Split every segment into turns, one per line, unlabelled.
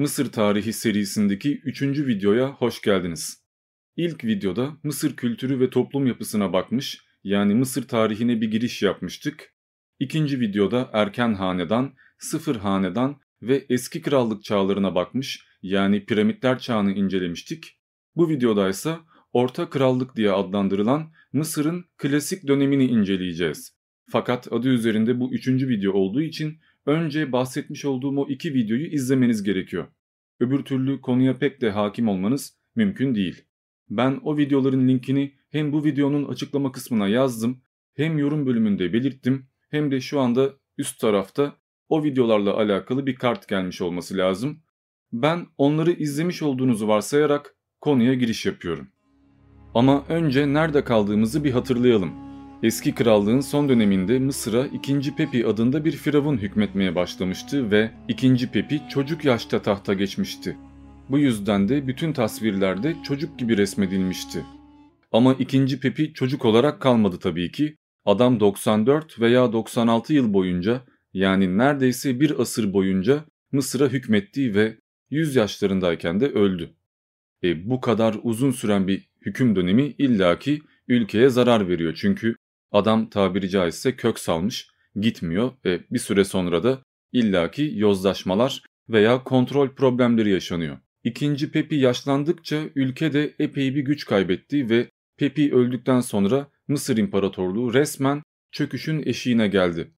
Mısır Tarihi serisindeki 3. videoya hoş geldiniz. İlk videoda Mısır kültürü ve toplum yapısına bakmış, yani Mısır tarihine bir giriş yapmıştık. İkinci videoda erken hanedan, sıfır hanedan ve eski krallık çağlarına bakmış, yani piramitler çağını incelemiştik. Bu videoda ise Orta Krallık diye adlandırılan Mısır'ın klasik dönemini inceleyeceğiz. Fakat adı üzerinde bu üçüncü video olduğu için önce bahsetmiş olduğum o iki videoyu izlemeniz gerekiyor. Öbür türlü konuya pek de hakim olmanız mümkün değil. Ben o videoların linkini hem bu videonun açıklama kısmına yazdım, hem yorum bölümünde belirttim, hem de şu anda üst tarafta o videolarla alakalı bir kart gelmiş olması lazım. Ben onları izlemiş olduğunuzu varsayarak konuya giriş yapıyorum. Ama önce nerede kaldığımızı bir hatırlayalım. Eski krallığın son döneminde Mısır'a 2. Pepi adında bir firavun hükmetmeye başlamıştı ve 2. Pepi çocuk yaşta tahta geçmişti. Bu yüzden de bütün tasvirlerde çocuk gibi resmedilmişti. Ama 2. Pepi çocuk olarak kalmadı tabii ki. Adam 94 veya 96 yıl boyunca yani neredeyse bir asır boyunca Mısır'a hükmetti ve 100 yaşlarındayken de öldü. E bu kadar uzun süren bir hüküm dönemi illaki ülkeye zarar veriyor çünkü Adam tabiri caizse kök salmış, gitmiyor ve bir süre sonra da illaki yozlaşmalar veya kontrol problemleri yaşanıyor. İkinci Pepi yaşlandıkça ülke de epey bir güç kaybetti ve Pepi öldükten sonra Mısır İmparatorluğu resmen çöküşün eşiğine geldi.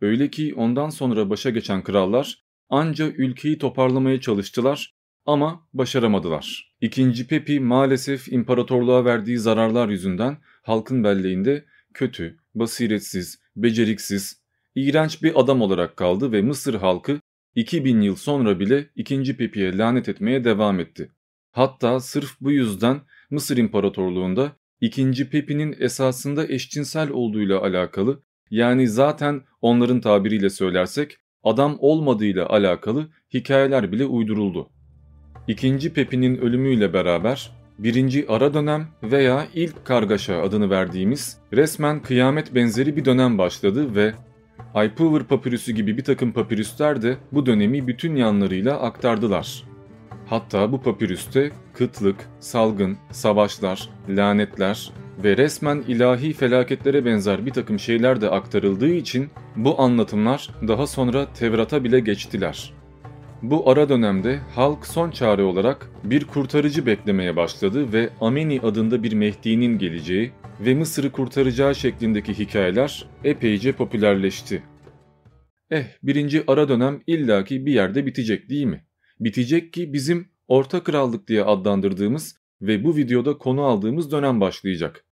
Öyle ki ondan sonra başa geçen krallar anca ülkeyi toparlamaya çalıştılar ama başaramadılar. İkinci Pepi maalesef imparatorluğa verdiği zararlar yüzünden halkın belleğinde kötü, basiretsiz, beceriksiz, iğrenç bir adam olarak kaldı ve Mısır halkı 2000 yıl sonra bile 2. Pepi'ye lanet etmeye devam etti. Hatta sırf bu yüzden Mısır İmparatorluğu'nda 2. Pepi'nin esasında eşcinsel olduğuyla alakalı yani zaten onların tabiriyle söylersek adam olmadığıyla alakalı hikayeler bile uyduruldu. 2. Pepi'nin ölümüyle beraber birinci ara dönem veya ilk kargaşa adını verdiğimiz resmen kıyamet benzeri bir dönem başladı ve Aypover papirüsü gibi bir takım papirüsler de bu dönemi bütün yanlarıyla aktardılar. Hatta bu papirüste kıtlık, salgın, savaşlar, lanetler ve resmen ilahi felaketlere benzer bir takım şeyler de aktarıldığı için bu anlatımlar daha sonra Tevrat'a bile geçtiler. Bu ara dönemde halk son çare olarak bir kurtarıcı beklemeye başladı ve Ameni adında bir Mehdi'nin geleceği ve Mısır'ı kurtaracağı şeklindeki hikayeler epeyce popülerleşti. Eh birinci ara dönem illaki bir yerde bitecek değil mi? Bitecek ki bizim Orta Krallık diye adlandırdığımız ve bu videoda konu aldığımız dönem başlayacak.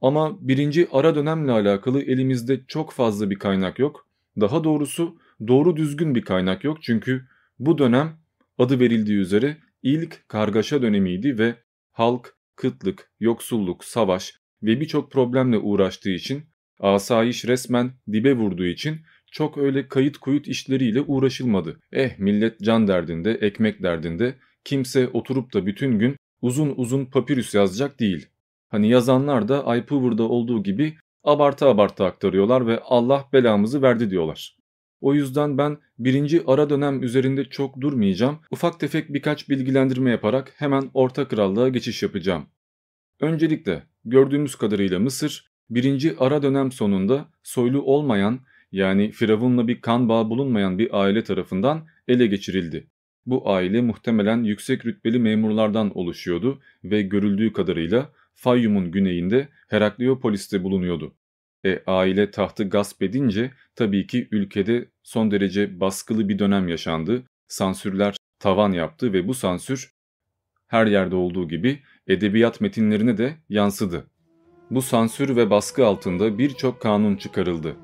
Ama birinci ara dönemle alakalı elimizde çok fazla bir kaynak yok. Daha doğrusu doğru düzgün bir kaynak yok çünkü bu dönem adı verildiği üzere ilk kargaşa dönemiydi ve halk kıtlık, yoksulluk, savaş ve birçok problemle uğraştığı için asayiş resmen dibe vurduğu için çok öyle kayıt kuyut işleriyle uğraşılmadı. Eh millet can derdinde, ekmek derdinde kimse oturup da bütün gün uzun uzun papirüs yazacak değil. Hani yazanlar da iPower'da olduğu gibi abartı abartı aktarıyorlar ve Allah belamızı verdi diyorlar. O yüzden ben birinci ara dönem üzerinde çok durmayacağım. Ufak tefek birkaç bilgilendirme yaparak hemen Orta Krallığa geçiş yapacağım. Öncelikle gördüğümüz kadarıyla Mısır birinci ara dönem sonunda soylu olmayan yani Firavun'la bir kan bağı bulunmayan bir aile tarafından ele geçirildi. Bu aile muhtemelen yüksek rütbeli memurlardan oluşuyordu ve görüldüğü kadarıyla Fayyum'un güneyinde Herakleopolis'te bulunuyordu. E, aile tahtı gasp edince tabii ki ülkede son derece baskılı bir dönem yaşandı. Sansürler tavan yaptı ve bu sansür her yerde olduğu gibi edebiyat metinlerine de yansıdı. Bu sansür ve baskı altında birçok kanun çıkarıldı.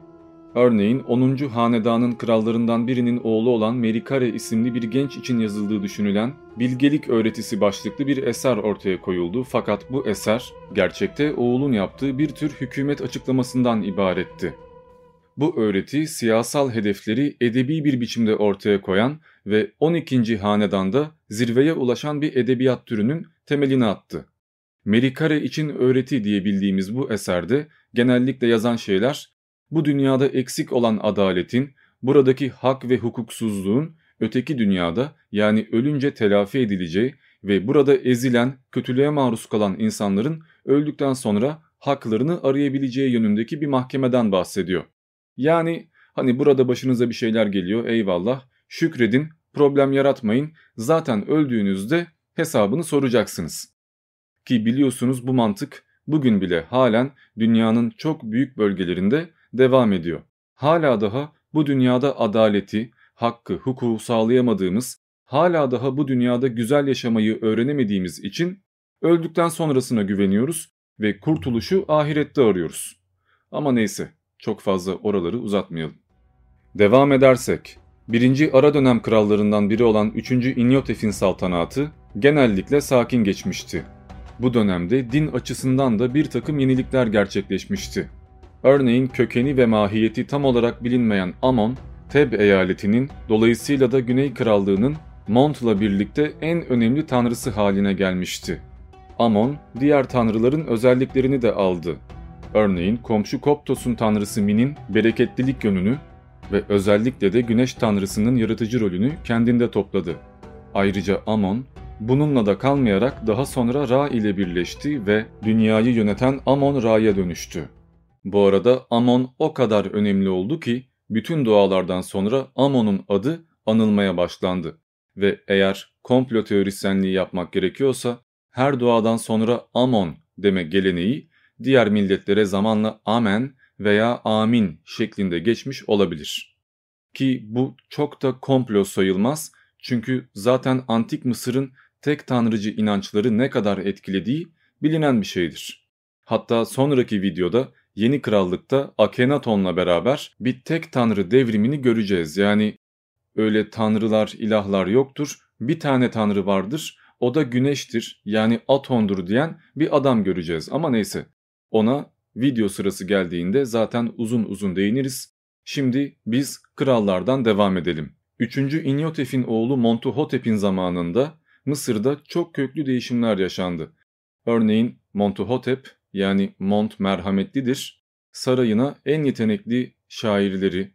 Örneğin 10. hanedanın krallarından birinin oğlu olan Merikare isimli bir genç için yazıldığı düşünülen bilgelik öğretisi başlıklı bir eser ortaya koyuldu fakat bu eser gerçekte oğlun yaptığı bir tür hükümet açıklamasından ibaretti. Bu öğreti siyasal hedefleri edebi bir biçimde ortaya koyan ve 12. hanedanda zirveye ulaşan bir edebiyat türünün temelini attı. Merikare için öğreti diye bildiğimiz bu eserde genellikle yazan şeyler bu dünyada eksik olan adaletin, buradaki hak ve hukuksuzluğun öteki dünyada yani ölünce telafi edileceği ve burada ezilen, kötülüğe maruz kalan insanların öldükten sonra haklarını arayabileceği yönündeki bir mahkemeden bahsediyor. Yani hani burada başınıza bir şeyler geliyor eyvallah şükredin problem yaratmayın zaten öldüğünüzde hesabını soracaksınız. Ki biliyorsunuz bu mantık bugün bile halen dünyanın çok büyük bölgelerinde devam ediyor. Hala daha bu dünyada adaleti, hakkı, hukuku sağlayamadığımız, hala daha bu dünyada güzel yaşamayı öğrenemediğimiz için öldükten sonrasına güveniyoruz ve kurtuluşu ahirette arıyoruz. Ama neyse çok fazla oraları uzatmayalım. Devam edersek, birinci ara dönem krallarından biri olan 3. İnyotef'in saltanatı genellikle sakin geçmişti. Bu dönemde din açısından da bir takım yenilikler gerçekleşmişti. Örneğin kökeni ve mahiyeti tam olarak bilinmeyen Amon, Teb eyaletinin dolayısıyla da Güney Krallığı'nın Mont'la birlikte en önemli tanrısı haline gelmişti. Amon, diğer tanrıların özelliklerini de aldı. Örneğin komşu Koptos'un tanrısı Min'in bereketlilik yönünü ve özellikle de güneş tanrısının yaratıcı rolünü kendinde topladı. Ayrıca Amon, bununla da kalmayarak daha sonra Ra ile birleşti ve dünyayı yöneten Amon Ra'ya dönüştü. Bu arada Amon o kadar önemli oldu ki bütün dualardan sonra Amon'un adı anılmaya başlandı. Ve eğer komplo teorisyenliği yapmak gerekiyorsa her duadan sonra Amon deme geleneği diğer milletlere zamanla Amen veya Amin şeklinde geçmiş olabilir. Ki bu çok da komplo sayılmaz çünkü zaten antik Mısır'ın tek tanrıcı inançları ne kadar etkilediği bilinen bir şeydir. Hatta sonraki videoda yeni krallıkta Akhenaton'la beraber bir tek tanrı devrimini göreceğiz. Yani öyle tanrılar, ilahlar yoktur, bir tane tanrı vardır, o da güneştir yani Aton'dur diyen bir adam göreceğiz. Ama neyse ona video sırası geldiğinde zaten uzun uzun değiniriz. Şimdi biz krallardan devam edelim. 3. İnyotef'in oğlu Montuhotep'in zamanında Mısır'da çok köklü değişimler yaşandı. Örneğin Montuhotep yani Mont merhametlidir, sarayına en yetenekli şairleri,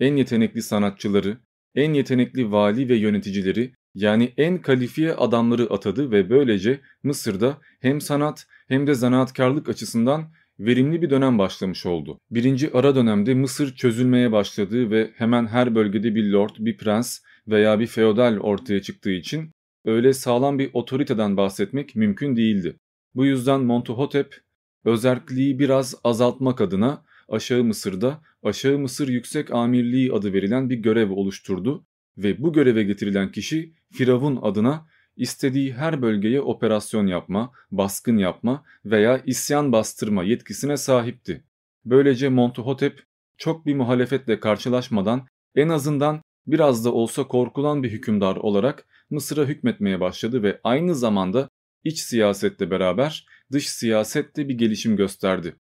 en yetenekli sanatçıları, en yetenekli vali ve yöneticileri yani en kalifiye adamları atadı ve böylece Mısır'da hem sanat hem de zanaatkarlık açısından verimli bir dönem başlamış oldu. Birinci ara dönemde Mısır çözülmeye başladığı ve hemen her bölgede bir lord, bir prens veya bir feodal ortaya çıktığı için öyle sağlam bir otoriteden bahsetmek mümkün değildi. Bu yüzden Montuhotep özerkliği biraz azaltmak adına Aşağı Mısır'da Aşağı Mısır Yüksek Amirliği adı verilen bir görev oluşturdu ve bu göreve getirilen kişi Firavun adına istediği her bölgeye operasyon yapma, baskın yapma veya isyan bastırma yetkisine sahipti. Böylece Montuhotep çok bir muhalefetle karşılaşmadan en azından biraz da olsa korkulan bir hükümdar olarak Mısır'a hükmetmeye başladı ve aynı zamanda iç siyasette beraber dış siyasette bir gelişim gösterdi.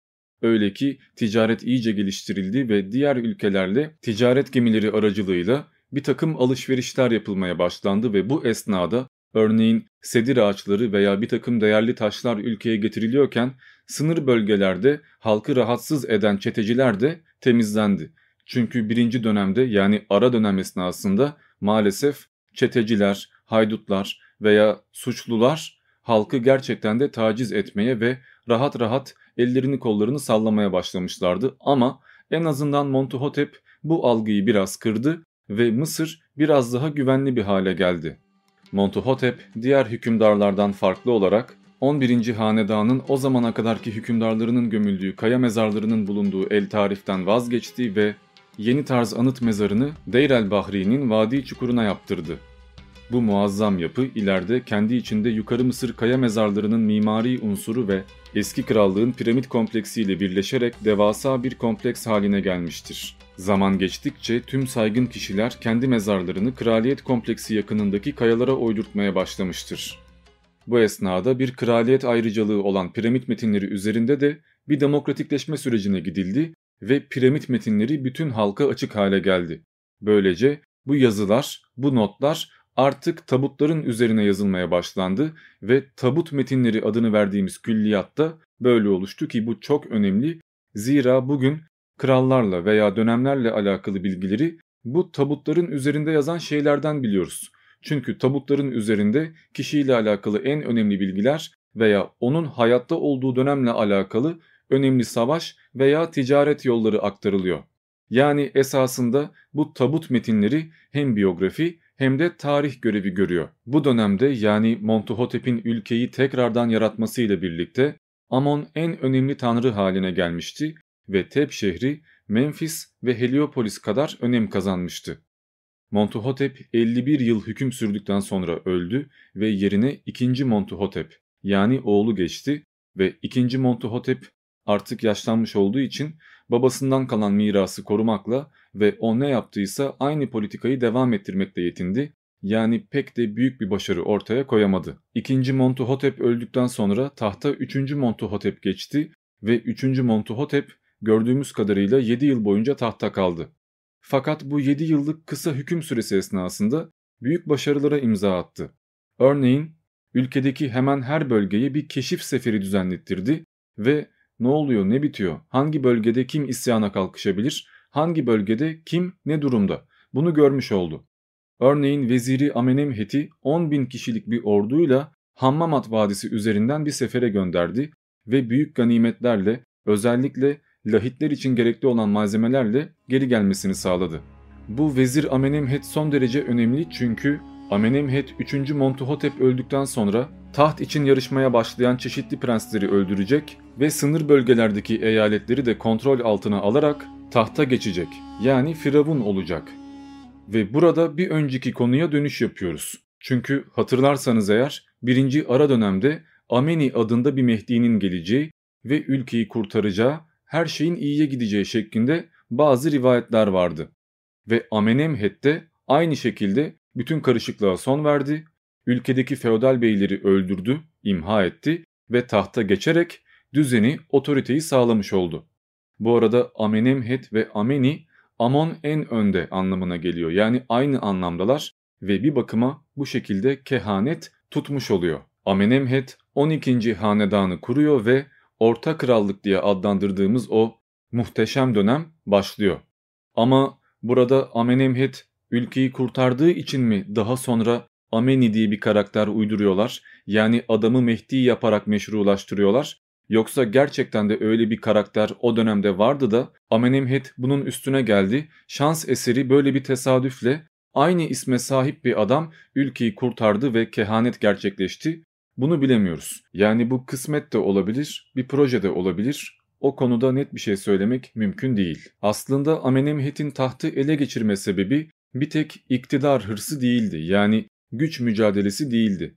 Öyle ki ticaret iyice geliştirildi ve diğer ülkelerle ticaret gemileri aracılığıyla bir takım alışverişler yapılmaya başlandı ve bu esnada örneğin sedir ağaçları veya bir takım değerli taşlar ülkeye getiriliyorken sınır bölgelerde halkı rahatsız eden çeteciler de temizlendi. Çünkü birinci dönemde yani ara dönem esnasında maalesef çeteciler, haydutlar veya suçlular halkı gerçekten de taciz etmeye ve rahat rahat ellerini kollarını sallamaya başlamışlardı ama en azından Montuhotep bu algıyı biraz kırdı ve Mısır biraz daha güvenli bir hale geldi. Montuhotep diğer hükümdarlardan farklı olarak 11. hanedanın o zamana kadarki hükümdarlarının gömüldüğü kaya mezarlarının bulunduğu El Tarif'ten vazgeçti ve yeni tarz anıt mezarını Deir el Bahri'nin Vadi Çukuru'na yaptırdı. Bu muazzam yapı ileride kendi içinde Yukarı Mısır kaya mezarlarının mimari unsuru ve eski krallığın piramit kompleksiyle birleşerek devasa bir kompleks haline gelmiştir. Zaman geçtikçe tüm saygın kişiler kendi mezarlarını kraliyet kompleksi yakınındaki kayalara oydurtmaya başlamıştır. Bu esnada bir kraliyet ayrıcalığı olan piramit metinleri üzerinde de bir demokratikleşme sürecine gidildi ve piramit metinleri bütün halka açık hale geldi. Böylece bu yazılar, bu notlar artık tabutların üzerine yazılmaya başlandı ve tabut metinleri adını verdiğimiz külliyatta böyle oluştu ki bu çok önemli. Zira bugün krallarla veya dönemlerle alakalı bilgileri bu tabutların üzerinde yazan şeylerden biliyoruz. Çünkü tabutların üzerinde kişiyle alakalı en önemli bilgiler veya onun hayatta olduğu dönemle alakalı önemli savaş veya ticaret yolları aktarılıyor. Yani esasında bu tabut metinleri hem biyografi hem de tarih görevi görüyor. Bu dönemde yani Montuhotep'in ülkeyi tekrardan yaratmasıyla birlikte Amon en önemli tanrı haline gelmişti ve Teb şehri Memphis ve Heliopolis kadar önem kazanmıştı. Montuhotep 51 yıl hüküm sürdükten sonra öldü ve yerine 2. Montuhotep yani oğlu geçti ve 2. Montuhotep artık yaşlanmış olduğu için babasından kalan mirası korumakla ve o ne yaptıysa aynı politikayı devam ettirmekle yetindi. Yani pek de büyük bir başarı ortaya koyamadı. İkinci Montuhotep öldükten sonra tahta 3. Montuhotep geçti ve 3. Montuhotep gördüğümüz kadarıyla 7 yıl boyunca tahta kaldı. Fakat bu 7 yıllık kısa hüküm süresi esnasında büyük başarılara imza attı. Örneğin ülkedeki hemen her bölgeye bir keşif seferi düzenlettirdi ve ne oluyor ne bitiyor, hangi bölgede kim isyana kalkışabilir, hangi bölgede kim ne durumda bunu görmüş oldu. Örneğin veziri Amenemhet'i 10 bin kişilik bir orduyla Hammamat Vadisi üzerinden bir sefere gönderdi ve büyük ganimetlerle özellikle lahitler için gerekli olan malzemelerle geri gelmesini sağladı. Bu vezir Amenemhet son derece önemli çünkü Amenemhet 3. Montuhotep öldükten sonra taht için yarışmaya başlayan çeşitli prensleri öldürecek ve sınır bölgelerdeki eyaletleri de kontrol altına alarak tahta geçecek yani firavun olacak. Ve burada bir önceki konuya dönüş yapıyoruz. Çünkü hatırlarsanız eğer birinci ara dönemde Ameni adında bir Mehdi'nin geleceği ve ülkeyi kurtaracağı her şeyin iyiye gideceği şeklinde bazı rivayetler vardı. Ve Amenemhet de aynı şekilde bütün karışıklığa son verdi, ülkedeki feodal beyleri öldürdü, imha etti ve tahta geçerek düzeni, otoriteyi sağlamış oldu. Bu arada Amenemhet ve Ameni Amon en önde anlamına geliyor. Yani aynı anlamdalar ve bir bakıma bu şekilde kehanet tutmuş oluyor. Amenemhet 12. hanedanı kuruyor ve Orta Krallık diye adlandırdığımız o muhteşem dönem başlıyor. Ama burada Amenemhet ülkeyi kurtardığı için mi daha sonra Ameni diye bir karakter uyduruyorlar? Yani adamı Mehdi yaparak meşrulaştırıyorlar. Yoksa gerçekten de öyle bir karakter o dönemde vardı da Amenemhet bunun üstüne geldi. Şans eseri böyle bir tesadüfle aynı isme sahip bir adam ülkeyi kurtardı ve kehanet gerçekleşti. Bunu bilemiyoruz. Yani bu kısmet de olabilir, bir proje de olabilir. O konuda net bir şey söylemek mümkün değil. Aslında Amenemhet'in tahtı ele geçirme sebebi bir tek iktidar hırsı değildi. Yani güç mücadelesi değildi.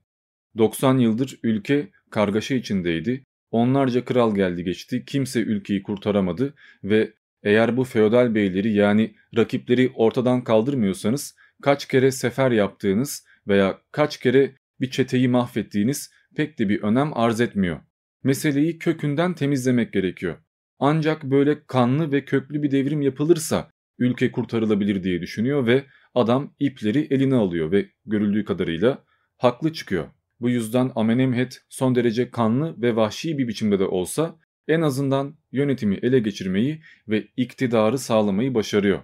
90 yıldır ülke kargaşa içindeydi. Onlarca kral geldi geçti, kimse ülkeyi kurtaramadı ve eğer bu feodal beyleri yani rakipleri ortadan kaldırmıyorsanız kaç kere sefer yaptığınız veya kaç kere bir çeteyi mahvettiğiniz pek de bir önem arz etmiyor. Meseleyi kökünden temizlemek gerekiyor. Ancak böyle kanlı ve köklü bir devrim yapılırsa ülke kurtarılabilir diye düşünüyor ve adam ipleri eline alıyor ve görüldüğü kadarıyla haklı çıkıyor. Bu yüzden Amenemhet son derece kanlı ve vahşi bir biçimde de olsa en azından yönetimi ele geçirmeyi ve iktidarı sağlamayı başarıyor.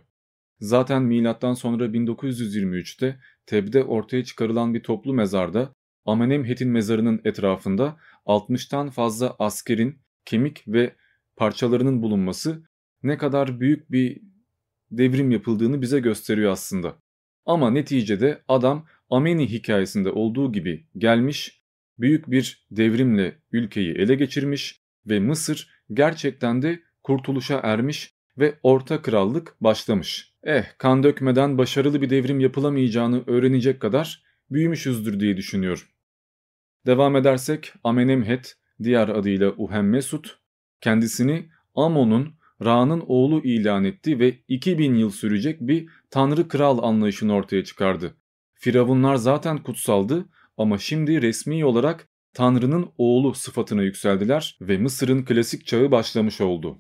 Zaten milattan sonra 1923'te Teb'de ortaya çıkarılan bir toplu mezarda Amenemhet'in mezarının etrafında 60'tan fazla askerin kemik ve parçalarının bulunması ne kadar büyük bir devrim yapıldığını bize gösteriyor aslında. Ama neticede adam Ameni hikayesinde olduğu gibi gelmiş, büyük bir devrimle ülkeyi ele geçirmiş ve Mısır gerçekten de kurtuluşa ermiş ve Orta Krallık başlamış. Eh kan dökmeden başarılı bir devrim yapılamayacağını öğrenecek kadar büyümüşüzdür diye düşünüyorum. Devam edersek Amenemhet, diğer adıyla Uhemmesut, kendisini Amon'un Ra'nın oğlu ilan etti ve 2000 yıl sürecek bir tanrı kral anlayışını ortaya çıkardı. Firavunlar zaten kutsaldı ama şimdi resmi olarak Tanrı'nın oğlu sıfatına yükseldiler ve Mısır'ın klasik çağı başlamış oldu.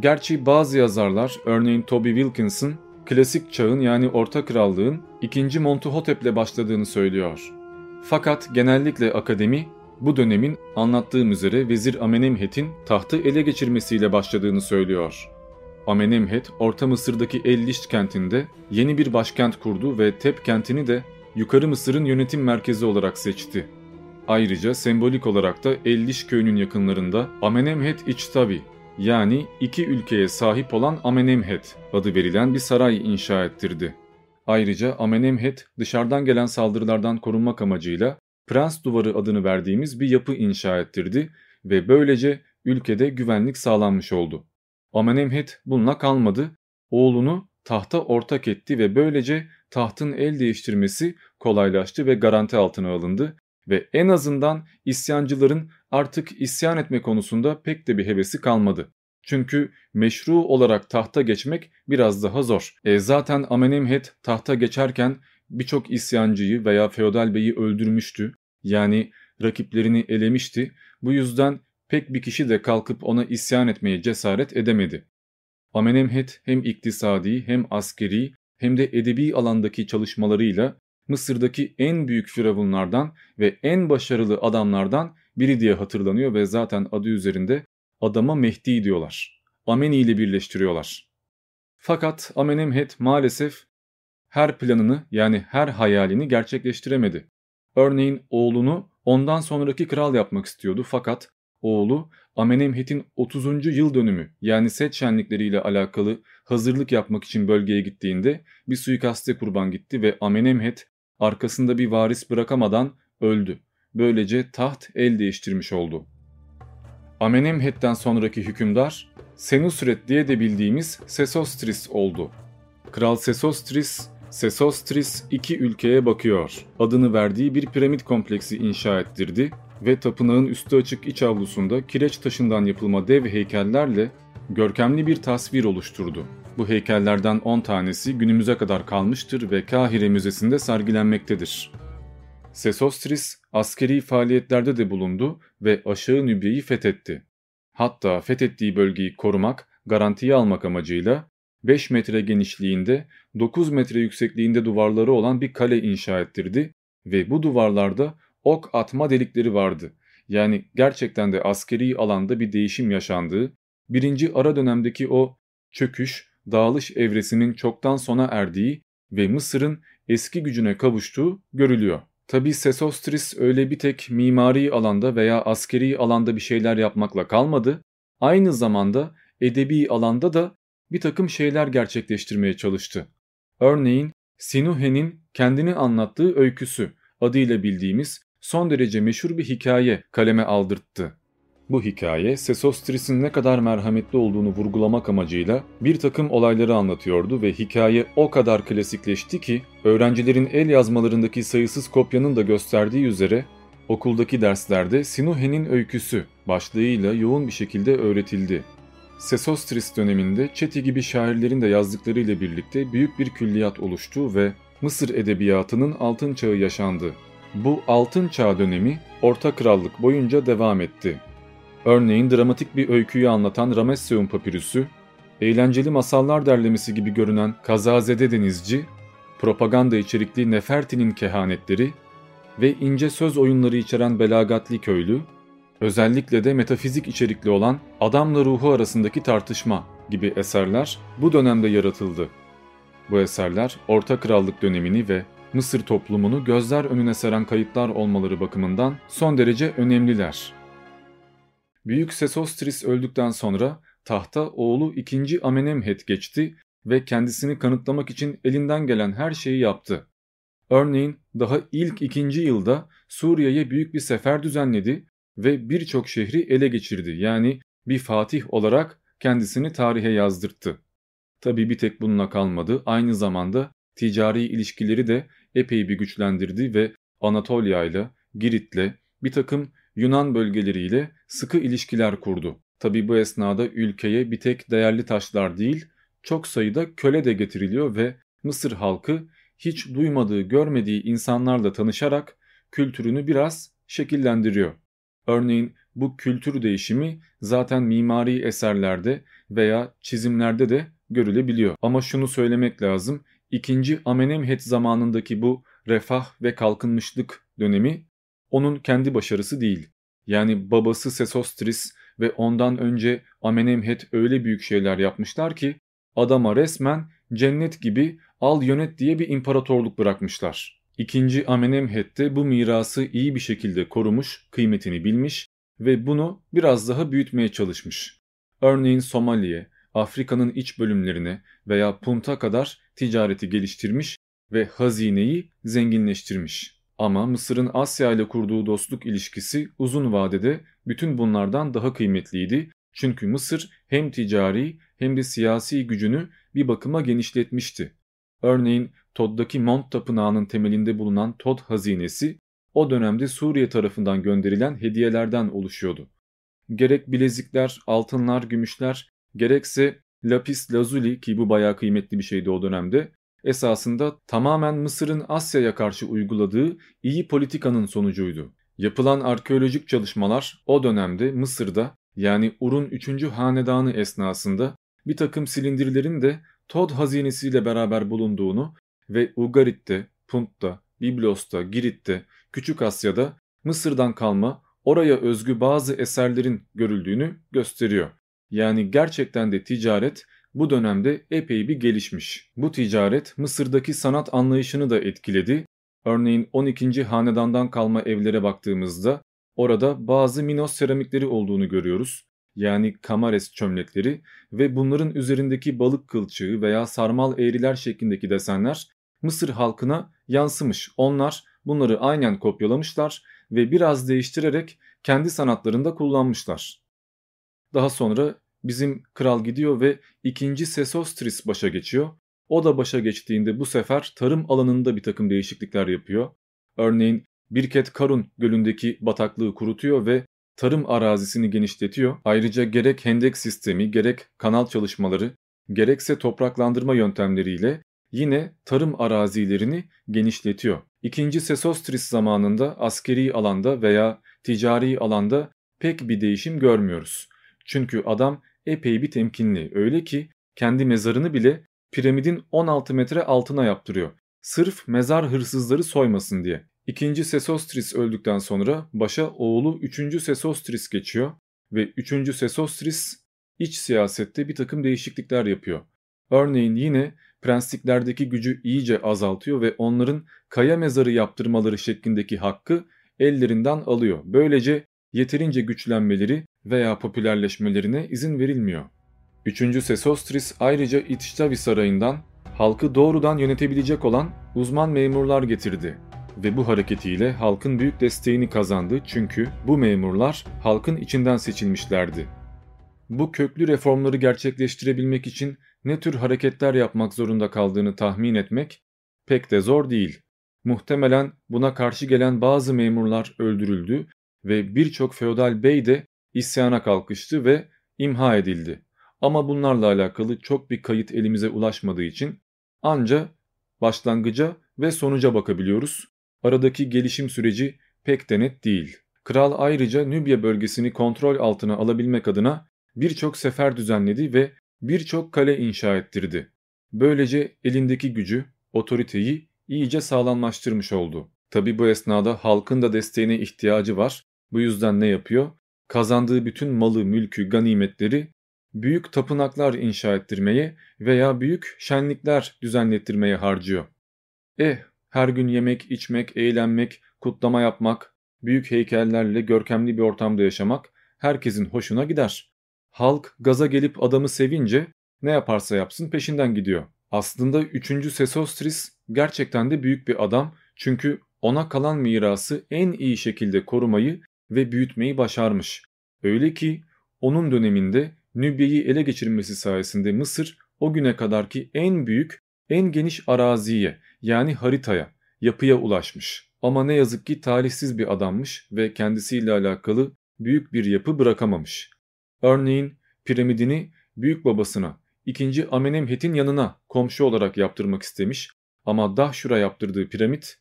Gerçi bazı yazarlar örneğin Toby Wilkinson klasik çağın yani Orta Krallığın 2. Montuhotep'le başladığını söylüyor. Fakat genellikle akademi bu dönemin anlattığım üzere Vezir Amenemhet'in tahtı ele geçirmesiyle başladığını söylüyor. Amenemhet, Orta Mısır'daki El-Lisht kentinde yeni bir başkent kurdu ve Tep kentini de Yukarı Mısır'ın yönetim merkezi olarak seçti. Ayrıca sembolik olarak da El-Liş köyünün yakınlarında Amenemhet İçtavi yani iki ülkeye sahip olan Amenemhet adı verilen bir saray inşa ettirdi. Ayrıca Amenemhet dışarıdan gelen saldırılardan korunmak amacıyla Prens Duvarı adını verdiğimiz bir yapı inşa ettirdi ve böylece ülkede güvenlik sağlanmış oldu. Amenemhet bununla kalmadı, oğlunu tahta ortak etti ve böylece tahtın el değiştirmesi kolaylaştı ve garanti altına alındı ve en azından isyancıların artık isyan etme konusunda pek de bir hevesi kalmadı. Çünkü meşru olarak tahta geçmek biraz daha zor. E zaten Amenemhet tahta geçerken birçok isyancıyı veya feodal beyi öldürmüştü. Yani rakiplerini elemişti. Bu yüzden pek bir kişi de kalkıp ona isyan etmeye cesaret edemedi. Amenemhet hem iktisadi hem askeri hem de edebi alandaki çalışmalarıyla Mısır'daki en büyük firavunlardan ve en başarılı adamlardan biri diye hatırlanıyor ve zaten adı üzerinde adama Mehdi diyorlar. Ameni ile birleştiriyorlar. Fakat Amenemhet maalesef her planını yani her hayalini gerçekleştiremedi. Örneğin oğlunu ondan sonraki kral yapmak istiyordu fakat oğlu Amenemhet'in 30. yıl dönümü yani set şenlikleriyle alakalı hazırlık yapmak için bölgeye gittiğinde bir suikaste kurban gitti ve Amenemhet arkasında bir varis bırakamadan öldü. Böylece taht el değiştirmiş oldu. Amenemhet'ten sonraki hükümdar Senusret diye de bildiğimiz Sesostris oldu. Kral Sesostris, Sesostris iki ülkeye bakıyor. Adını verdiği bir piramit kompleksi inşa ettirdi ve tapınağın üstü açık iç avlusunda kireç taşından yapılma dev heykellerle görkemli bir tasvir oluşturdu. Bu heykellerden 10 tanesi günümüze kadar kalmıştır ve Kahire Müzesi'nde sergilenmektedir. Sesostris askeri faaliyetlerde de bulundu ve Aşağı Nübya'yı fethetti. Hatta fethettiği bölgeyi korumak, garantiye almak amacıyla 5 metre genişliğinde, 9 metre yüksekliğinde duvarları olan bir kale inşa ettirdi ve bu duvarlarda ok atma delikleri vardı. Yani gerçekten de askeri alanda bir değişim yaşandığı, birinci ara dönemdeki o çöküş, dağılış evresinin çoktan sona erdiği ve Mısır'ın eski gücüne kavuştuğu görülüyor. Tabi Sesostris öyle bir tek mimari alanda veya askeri alanda bir şeyler yapmakla kalmadı, aynı zamanda edebi alanda da bir takım şeyler gerçekleştirmeye çalıştı. Örneğin Sinuhe'nin kendini anlattığı öyküsü adıyla bildiğimiz son derece meşhur bir hikaye kaleme aldırttı. Bu hikaye Sesostris'in ne kadar merhametli olduğunu vurgulamak amacıyla bir takım olayları anlatıyordu ve hikaye o kadar klasikleşti ki öğrencilerin el yazmalarındaki sayısız kopyanın da gösterdiği üzere okuldaki derslerde Sinuhe'nin öyküsü başlığıyla yoğun bir şekilde öğretildi. Sesostris döneminde Çeti gibi şairlerin de yazdıklarıyla birlikte büyük bir külliyat oluştu ve Mısır edebiyatının altın çağı yaşandı. Bu altın çağ dönemi Orta Krallık boyunca devam etti. Örneğin dramatik bir öyküyü anlatan Ramesseum papirüsü, eğlenceli masallar derlemesi gibi görünen Kazazede Denizci, propaganda içerikli Neferti'nin kehanetleri ve ince söz oyunları içeren Belagatli Köylü, özellikle de metafizik içerikli olan Adamla Ruhu arasındaki tartışma gibi eserler bu dönemde yaratıldı. Bu eserler Orta Krallık dönemini ve Mısır toplumunu gözler önüne seren kayıtlar olmaları bakımından son derece önemliler. Büyük Sesostris öldükten sonra tahta oğlu 2. Amenemhet geçti ve kendisini kanıtlamak için elinden gelen her şeyi yaptı. Örneğin daha ilk ikinci yılda Suriye'ye büyük bir sefer düzenledi ve birçok şehri ele geçirdi. Yani bir fatih olarak kendisini tarihe yazdırttı. Tabi bir tek bununla kalmadı. Aynı zamanda ticari ilişkileri de epey bir güçlendirdi ve Anatolia ile Girit'le bir takım Yunan bölgeleriyle sıkı ilişkiler kurdu. Tabi bu esnada ülkeye bir tek değerli taşlar değil, çok sayıda köle de getiriliyor ve Mısır halkı hiç duymadığı, görmediği insanlarla tanışarak kültürünü biraz şekillendiriyor. Örneğin bu kültür değişimi zaten mimari eserlerde veya çizimlerde de görülebiliyor. Ama şunu söylemek lazım, İkinci Amenemhet zamanındaki bu refah ve kalkınmışlık dönemi onun kendi başarısı değil. Yani babası Sesostris ve ondan önce Amenemhet öyle büyük şeyler yapmışlar ki adama resmen cennet gibi al yönet diye bir imparatorluk bırakmışlar. İkinci Amenemhet de bu mirası iyi bir şekilde korumuş, kıymetini bilmiş ve bunu biraz daha büyütmeye çalışmış. Örneğin Somali'ye, Afrika'nın iç bölümlerine veya Punt'a kadar ticareti geliştirmiş ve hazineyi zenginleştirmiş. Ama Mısır'ın Asya ile kurduğu dostluk ilişkisi uzun vadede bütün bunlardan daha kıymetliydi. Çünkü Mısır hem ticari hem de siyasi gücünü bir bakıma genişletmişti. Örneğin Tod'daki Mont Tapınağı'nın temelinde bulunan Tod hazinesi o dönemde Suriye tarafından gönderilen hediyelerden oluşuyordu. Gerek bilezikler, altınlar, gümüşler, gerekse lapis lazuli ki bu bayağı kıymetli bir şeydi o dönemde, esasında tamamen Mısır'ın Asya'ya karşı uyguladığı iyi politikanın sonucuydu. Yapılan arkeolojik çalışmalar o dönemde Mısır'da yani Ur'un 3. hanedanı esnasında bir takım silindirlerin de Tod hazinesiyle beraber bulunduğunu ve Ugarit'te, Punt'ta, Biblos'ta, Girit'te, Küçük Asya'da Mısır'dan kalma oraya özgü bazı eserlerin görüldüğünü gösteriyor. Yani gerçekten de ticaret bu dönemde epey bir gelişmiş. Bu ticaret Mısır'daki sanat anlayışını da etkiledi. Örneğin 12. hanedandan kalma evlere baktığımızda orada bazı Minos seramikleri olduğunu görüyoruz. Yani kamares çömlekleri ve bunların üzerindeki balık kılçığı veya sarmal eğriler şeklindeki desenler Mısır halkına yansımış. Onlar bunları aynen kopyalamışlar ve biraz değiştirerek kendi sanatlarında kullanmışlar. Daha sonra bizim kral gidiyor ve ikinci Sesostris başa geçiyor. O da başa geçtiğinde bu sefer tarım alanında bir takım değişiklikler yapıyor. Örneğin Birket Karun gölündeki bataklığı kurutuyor ve tarım arazisini genişletiyor. Ayrıca gerek hendek sistemi, gerek kanal çalışmaları, gerekse topraklandırma yöntemleriyle yine tarım arazilerini genişletiyor. İkinci Sesostris zamanında askeri alanda veya ticari alanda pek bir değişim görmüyoruz. Çünkü adam epey bir temkinli öyle ki kendi mezarını bile piramidin 16 metre altına yaptırıyor. Sırf mezar hırsızları soymasın diye. İkinci Sesostris öldükten sonra başa oğlu 3. Sesostris geçiyor ve 3. Sesostris iç siyasette bir takım değişiklikler yapıyor. Örneğin yine prensliklerdeki gücü iyice azaltıyor ve onların kaya mezarı yaptırmaları şeklindeki hakkı ellerinden alıyor. Böylece yeterince güçlenmeleri veya popülerleşmelerine izin verilmiyor. 3. Sesostris ayrıca İtiştavi Sarayı'ndan halkı doğrudan yönetebilecek olan uzman memurlar getirdi ve bu hareketiyle halkın büyük desteğini kazandı çünkü bu memurlar halkın içinden seçilmişlerdi. Bu köklü reformları gerçekleştirebilmek için ne tür hareketler yapmak zorunda kaldığını tahmin etmek pek de zor değil. Muhtemelen buna karşı gelen bazı memurlar öldürüldü ve birçok feodal bey de isyana kalkıştı ve imha edildi. Ama bunlarla alakalı çok bir kayıt elimize ulaşmadığı için anca başlangıca ve sonuca bakabiliyoruz. Aradaki gelişim süreci pek de net değil. Kral ayrıca Nübya bölgesini kontrol altına alabilmek adına birçok sefer düzenledi ve birçok kale inşa ettirdi. Böylece elindeki gücü, otoriteyi iyice sağlamlaştırmış oldu. Tabi bu esnada halkın da desteğine ihtiyacı var. Bu yüzden ne yapıyor? Kazandığı bütün malı, mülkü, ganimetleri büyük tapınaklar inşa ettirmeye veya büyük şenlikler düzenlettirmeye harcıyor. Eh, her gün yemek, içmek, eğlenmek, kutlama yapmak, büyük heykellerle görkemli bir ortamda yaşamak herkesin hoşuna gider. Halk gaza gelip adamı sevince ne yaparsa yapsın peşinden gidiyor. Aslında 3. Sesostris gerçekten de büyük bir adam çünkü ona kalan mirası en iyi şekilde korumayı ve büyütmeyi başarmış. Öyle ki onun döneminde Nübya'yı ele geçirmesi sayesinde Mısır o güne kadarki en büyük, en geniş araziye yani haritaya, yapıya ulaşmış. Ama ne yazık ki talihsiz bir adammış ve kendisiyle alakalı büyük bir yapı bırakamamış. Örneğin piramidini büyük babasına 2. Amenemhet'in yanına komşu olarak yaptırmak istemiş ama Dahşur'a yaptırdığı piramit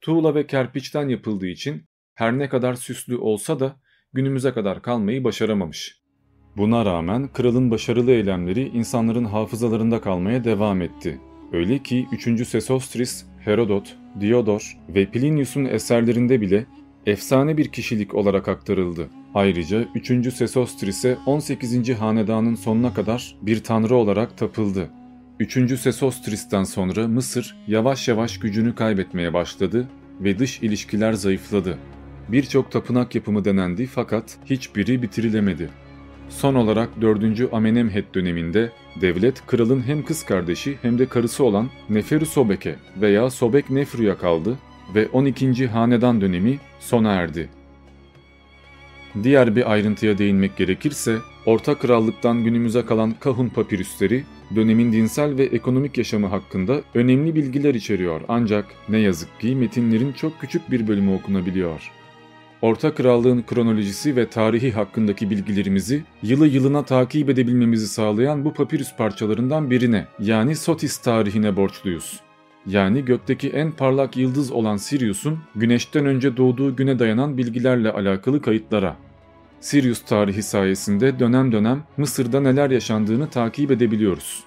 tuğla ve kerpiçten yapıldığı için her ne kadar süslü olsa da günümüze kadar kalmayı başaramamış. Buna rağmen kralın başarılı eylemleri insanların hafızalarında kalmaya devam etti. Öyle ki 3. Sesostris, Herodot, Diodor ve Plinius'un eserlerinde bile efsane bir kişilik olarak aktarıldı. Ayrıca 3. Sesostris'e 18. hanedanın sonuna kadar bir tanrı olarak tapıldı. 3. Sesostris'ten sonra Mısır yavaş yavaş gücünü kaybetmeye başladı ve dış ilişkiler zayıfladı. Birçok tapınak yapımı denendi fakat hiçbiri bitirilemedi. Son olarak 4. Amenemhet döneminde devlet kralın hem kız kardeşi hem de karısı olan Neferu Sobek'e veya Sobek Nefru'ya kaldı ve 12. Hanedan dönemi sona erdi. Diğer bir ayrıntıya değinmek gerekirse, Orta Krallık'tan günümüze kalan Kahun papirüsleri, dönemin dinsel ve ekonomik yaşamı hakkında önemli bilgiler içeriyor ancak ne yazık ki metinlerin çok küçük bir bölümü okunabiliyor. Orta Krallığın kronolojisi ve tarihi hakkındaki bilgilerimizi yılı yılına takip edebilmemizi sağlayan bu papirüs parçalarından birine yani Sotis tarihine borçluyuz. Yani gökteki en parlak yıldız olan Sirius'un güneşten önce doğduğu güne dayanan bilgilerle alakalı kayıtlara. Sirius tarihi sayesinde dönem dönem Mısır'da neler yaşandığını takip edebiliyoruz.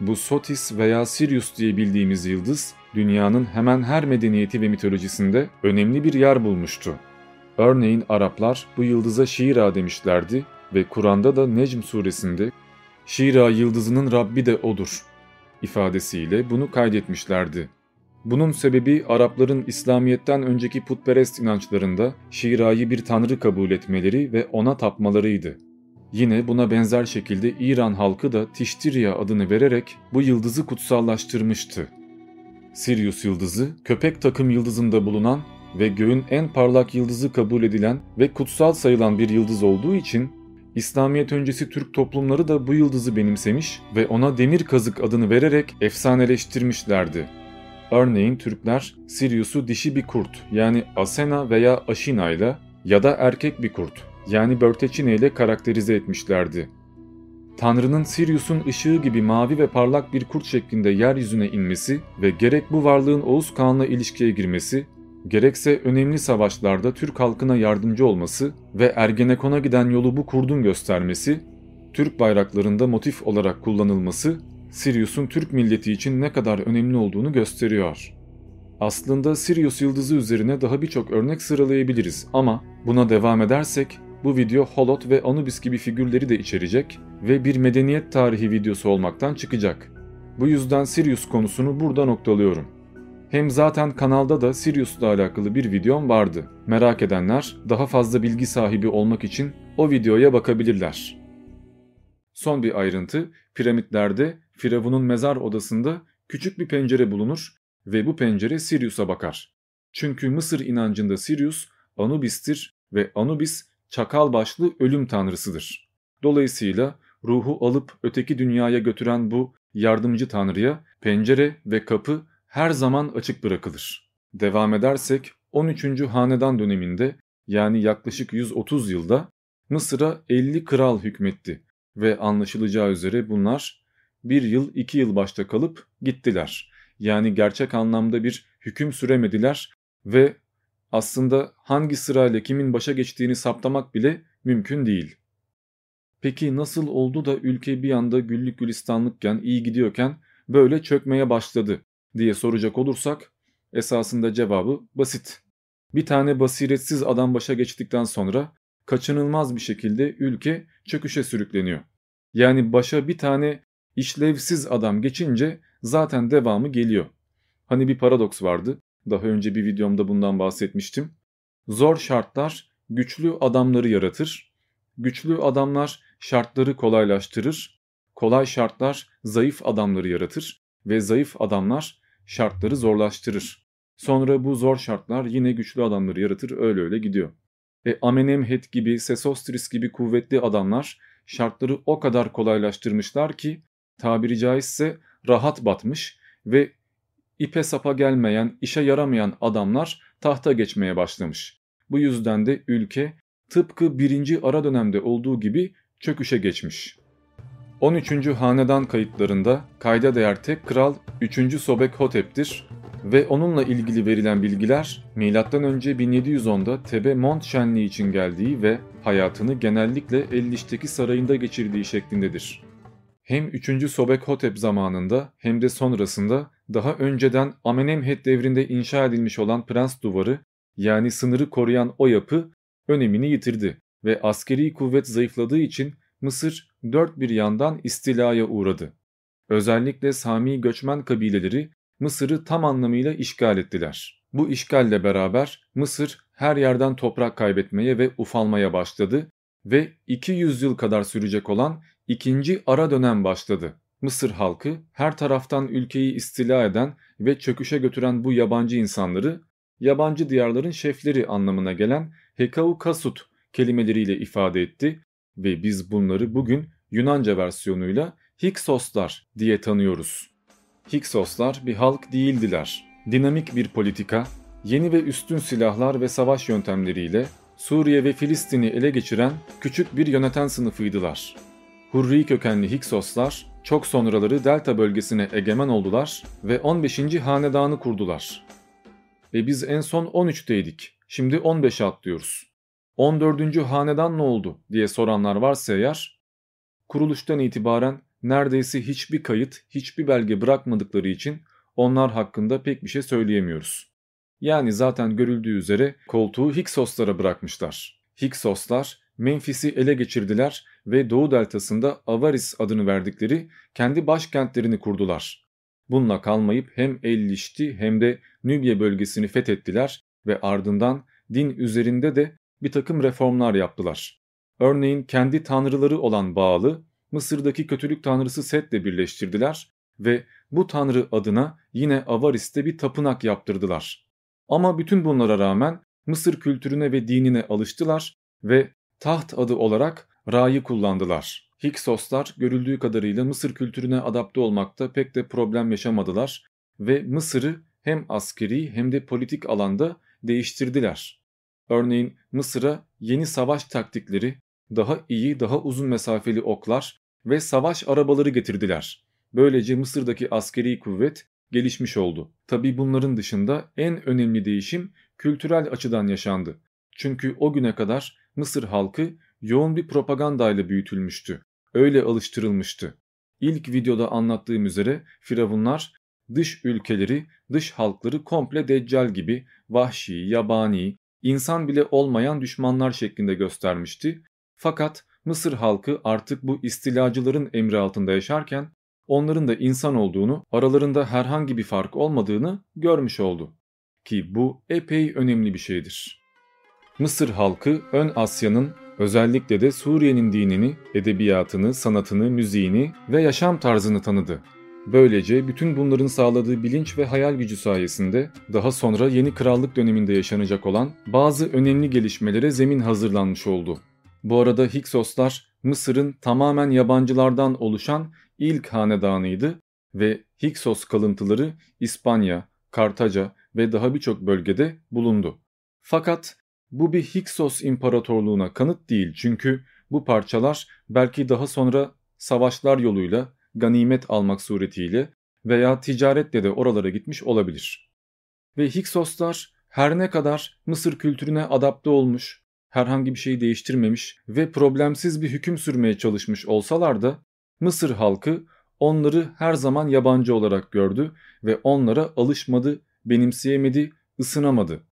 Bu Sotis veya Sirius diye bildiğimiz yıldız, dünyanın hemen her medeniyeti ve mitolojisinde önemli bir yer bulmuştu. Örneğin Araplar bu yıldıza Şira demişlerdi ve Kur'an'da da Necm suresinde Şira yıldızının Rabbi de odur ifadesiyle bunu kaydetmişlerdi. Bunun sebebi Arapların İslamiyet'ten önceki putperest inançlarında Şira'yı bir tanrı kabul etmeleri ve ona tapmalarıydı. Yine buna benzer şekilde İran halkı da Tiştirya adını vererek bu yıldızı kutsallaştırmıştı. Sirius yıldızı, köpek takım yıldızında bulunan ve göğün en parlak yıldızı kabul edilen ve kutsal sayılan bir yıldız olduğu için İslamiyet öncesi Türk toplumları da bu yıldızı benimsemiş ve ona demir kazık adını vererek efsaneleştirmişlerdi. Örneğin Türkler Sirius'u dişi bir kurt yani Asena veya Aşina ile ya da erkek bir kurt yani Börteçine ile karakterize etmişlerdi. Tanrı'nın Sirius'un ışığı gibi mavi ve parlak bir kurt şeklinde yeryüzüne inmesi ve gerek bu varlığın Oğuz Kağan'la ilişkiye girmesi gerekse önemli savaşlarda Türk halkına yardımcı olması ve Ergenekon'a giden yolu bu kurdun göstermesi, Türk bayraklarında motif olarak kullanılması Sirius'un Türk milleti için ne kadar önemli olduğunu gösteriyor. Aslında Sirius yıldızı üzerine daha birçok örnek sıralayabiliriz ama buna devam edersek bu video Holot ve Anubis gibi figürleri de içerecek ve bir medeniyet tarihi videosu olmaktan çıkacak. Bu yüzden Sirius konusunu burada noktalıyorum. Hem zaten kanalda da Sirius'la alakalı bir videom vardı. Merak edenler daha fazla bilgi sahibi olmak için o videoya bakabilirler. Son bir ayrıntı, piramitlerde Firavun'un mezar odasında küçük bir pencere bulunur ve bu pencere Sirius'a bakar. Çünkü Mısır inancında Sirius Anubis'tir ve Anubis çakal başlı ölüm tanrısıdır. Dolayısıyla ruhu alıp öteki dünyaya götüren bu yardımcı tanrıya pencere ve kapı her zaman açık bırakılır. Devam edersek 13. Hanedan döneminde yani yaklaşık 130 yılda Mısır'a 50 kral hükmetti ve anlaşılacağı üzere bunlar bir yıl iki yıl başta kalıp gittiler. Yani gerçek anlamda bir hüküm süremediler ve aslında hangi sırayla kimin başa geçtiğini saptamak bile mümkün değil. Peki nasıl oldu da ülke bir anda güllük gülistanlıkken iyi gidiyorken böyle çökmeye başladı diye soracak olursak esasında cevabı basit. Bir tane basiretsiz adam başa geçtikten sonra kaçınılmaz bir şekilde ülke çöküşe sürükleniyor. Yani başa bir tane işlevsiz adam geçince zaten devamı geliyor. Hani bir paradoks vardı. Daha önce bir videomda bundan bahsetmiştim. Zor şartlar güçlü adamları yaratır. Güçlü adamlar şartları kolaylaştırır. Kolay şartlar zayıf adamları yaratır ve zayıf adamlar şartları zorlaştırır. Sonra bu zor şartlar yine güçlü adamları yaratır öyle öyle gidiyor. E Amenemhet gibi, Sesostris gibi kuvvetli adamlar şartları o kadar kolaylaştırmışlar ki tabiri caizse rahat batmış ve ipe sapa gelmeyen, işe yaramayan adamlar tahta geçmeye başlamış. Bu yüzden de ülke tıpkı birinci ara dönemde olduğu gibi çöküşe geçmiş. 13. Hanedan kayıtlarında kayda değer tek kral 3. Sobek Hotep'tir ve onunla ilgili verilen bilgiler M.Ö. 1710'da Tebe Mont şenliği için geldiği ve hayatını genellikle Elliş'teki sarayında geçirdiği şeklindedir. Hem 3. Sobek Hotep zamanında hem de sonrasında daha önceden Amenemhet devrinde inşa edilmiş olan Prens Duvarı yani sınırı koruyan o yapı önemini yitirdi ve askeri kuvvet zayıfladığı için Mısır dört bir yandan istilaya uğradı. Özellikle Sami göçmen kabileleri Mısır'ı tam anlamıyla işgal ettiler. Bu işgalle beraber Mısır her yerden toprak kaybetmeye ve ufalmaya başladı ve 200 yıl kadar sürecek olan ikinci ara dönem başladı. Mısır halkı her taraftan ülkeyi istila eden ve çöküşe götüren bu yabancı insanları yabancı diyarların şefleri anlamına gelen Hekau Kasut kelimeleriyle ifade etti ve biz bunları bugün Yunanca versiyonuyla Hiksoslar diye tanıyoruz. Hiksoslar bir halk değildiler. Dinamik bir politika, yeni ve üstün silahlar ve savaş yöntemleriyle Suriye ve Filistin'i ele geçiren küçük bir yöneten sınıfıydılar. Hurri kökenli Hiksoslar çok sonraları Delta bölgesine egemen oldular ve 15. hanedanı kurdular. Ve biz en son 13'teydik. Şimdi 15'e atlıyoruz. 14. hanedan ne oldu diye soranlar varsa eğer, kuruluştan itibaren neredeyse hiçbir kayıt, hiçbir belge bırakmadıkları için onlar hakkında pek bir şey söyleyemiyoruz. Yani zaten görüldüğü üzere koltuğu Hiksoslara bırakmışlar. Hiksoslar Memphis'i ele geçirdiler ve Doğu deltasında Avaris adını verdikleri kendi başkentlerini kurdular. Bununla kalmayıp hem Ellişti hem de Nübye bölgesini fethettiler ve ardından din üzerinde de bir takım reformlar yaptılar. Örneğin kendi tanrıları olan Baal'ı Mısır'daki kötülük tanrısı Set'le birleştirdiler ve bu tanrı adına yine Avaris'te bir tapınak yaptırdılar. Ama bütün bunlara rağmen Mısır kültürüne ve dinine alıştılar ve taht adı olarak Ra'yı kullandılar. Hiksoslar görüldüğü kadarıyla Mısır kültürüne adapte olmakta pek de problem yaşamadılar ve Mısır'ı hem askeri hem de politik alanda değiştirdiler. Örneğin Mısır'a yeni savaş taktikleri, daha iyi, daha uzun mesafeli oklar ve savaş arabaları getirdiler. Böylece Mısır'daki askeri kuvvet gelişmiş oldu. Tabi bunların dışında en önemli değişim kültürel açıdan yaşandı. Çünkü o güne kadar Mısır halkı yoğun bir propagandayla büyütülmüştü. Öyle alıştırılmıştı. İlk videoda anlattığım üzere firavunlar dış ülkeleri, dış halkları komple deccal gibi vahşi, yabani, insan bile olmayan düşmanlar şeklinde göstermişti. Fakat Mısır halkı artık bu istilacıların emri altında yaşarken onların da insan olduğunu, aralarında herhangi bir fark olmadığını görmüş oldu. Ki bu epey önemli bir şeydir. Mısır halkı Ön Asya'nın özellikle de Suriye'nin dinini, edebiyatını, sanatını, müziğini ve yaşam tarzını tanıdı. Böylece bütün bunların sağladığı bilinç ve hayal gücü sayesinde daha sonra yeni krallık döneminde yaşanacak olan bazı önemli gelişmelere zemin hazırlanmış oldu. Bu arada Hiksoslar Mısır'ın tamamen yabancılardan oluşan ilk hanedanıydı ve Hiksos kalıntıları İspanya, Kartaca ve daha birçok bölgede bulundu. Fakat bu bir Hiksos imparatorluğuna kanıt değil çünkü bu parçalar belki daha sonra savaşlar yoluyla ganimet almak suretiyle veya ticaretle de oralara gitmiş olabilir. Ve Hiksoslar her ne kadar Mısır kültürüne adapte olmuş, herhangi bir şey değiştirmemiş ve problemsiz bir hüküm sürmeye çalışmış olsalar da Mısır halkı onları her zaman yabancı olarak gördü ve onlara alışmadı, benimseyemedi, ısınamadı.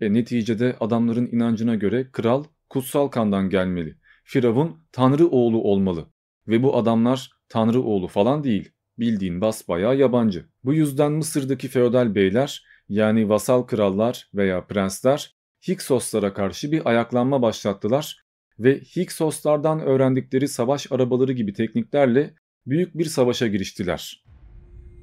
E neticede adamların inancına göre kral kutsal kandan gelmeli. Firavun tanrı oğlu olmalı. Ve bu adamlar tanrı oğlu falan değil. Bildiğin basbayağı yabancı. Bu yüzden Mısır'daki feodal beyler yani vasal krallar veya prensler Hiksoslara karşı bir ayaklanma başlattılar ve Hiksoslardan öğrendikleri savaş arabaları gibi tekniklerle büyük bir savaşa giriştiler.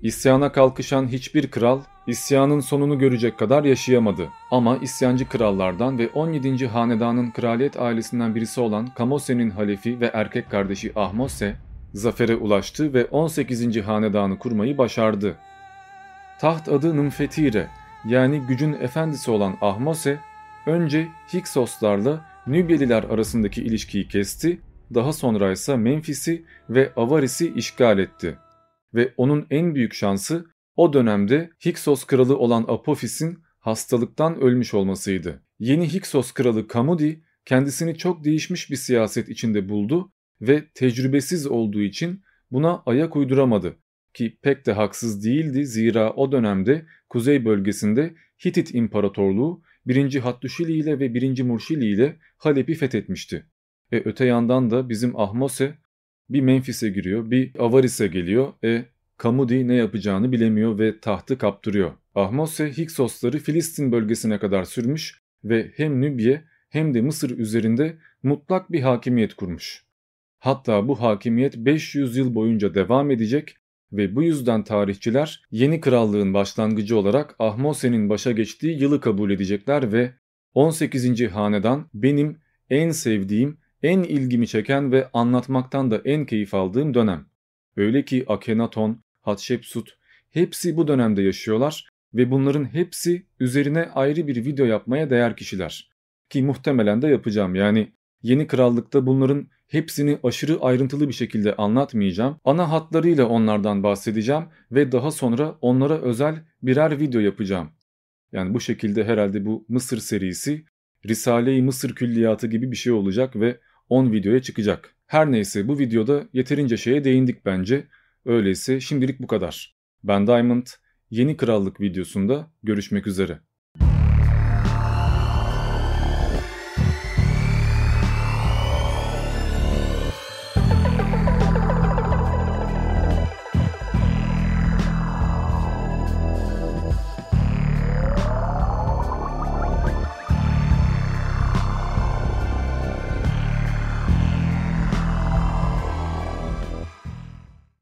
İsyana kalkışan hiçbir kral isyanın sonunu görecek kadar yaşayamadı. Ama isyancı krallardan ve 17. hanedanın kraliyet ailesinden birisi olan Kamose'nin halefi ve erkek kardeşi Ahmose zafere ulaştı ve 18. hanedanı kurmayı başardı. Taht adı Nymfetire yani gücün efendisi olan Ahmose önce Hiksoslarla Nübyeliler arasındaki ilişkiyi kesti, daha sonra ise Memphis'i ve Avaris'i işgal etti ve onun en büyük şansı o dönemde Hiksos kralı olan Apofis'in hastalıktan ölmüş olmasıydı. Yeni Hiksos kralı Kamudi kendisini çok değişmiş bir siyaset içinde buldu ve tecrübesiz olduğu için buna ayak uyduramadı ki pek de haksız değildi zira o dönemde kuzey bölgesinde Hitit İmparatorluğu 1. Hattuşili ile ve 1. Murşili ile Halep'i fethetmişti. Ve öte yandan da bizim Ahmose bir Memphis'e giriyor, bir Avaris'e geliyor. E Kamudi ne yapacağını bilemiyor ve tahtı kaptırıyor. Ahmose Hiksosları Filistin bölgesine kadar sürmüş ve hem Nübye hem de Mısır üzerinde mutlak bir hakimiyet kurmuş. Hatta bu hakimiyet 500 yıl boyunca devam edecek ve bu yüzden tarihçiler yeni krallığın başlangıcı olarak Ahmose'nin başa geçtiği yılı kabul edecekler ve 18. hanedan benim en sevdiğim, en ilgimi çeken ve anlatmaktan da en keyif aldığım dönem. Öyle ki Akhenaton, Hatshepsut hepsi bu dönemde yaşıyorlar ve bunların hepsi üzerine ayrı bir video yapmaya değer kişiler. Ki muhtemelen de yapacağım yani yeni krallıkta bunların hepsini aşırı ayrıntılı bir şekilde anlatmayacağım. Ana hatlarıyla onlardan bahsedeceğim ve daha sonra onlara özel birer video yapacağım. Yani bu şekilde herhalde bu Mısır serisi Risale-i Mısır Külliyatı gibi bir şey olacak ve 10 videoya çıkacak. Her neyse bu videoda yeterince şeye değindik bence. Öyleyse şimdilik bu kadar. Ben Diamond, yeni krallık videosunda görüşmek üzere.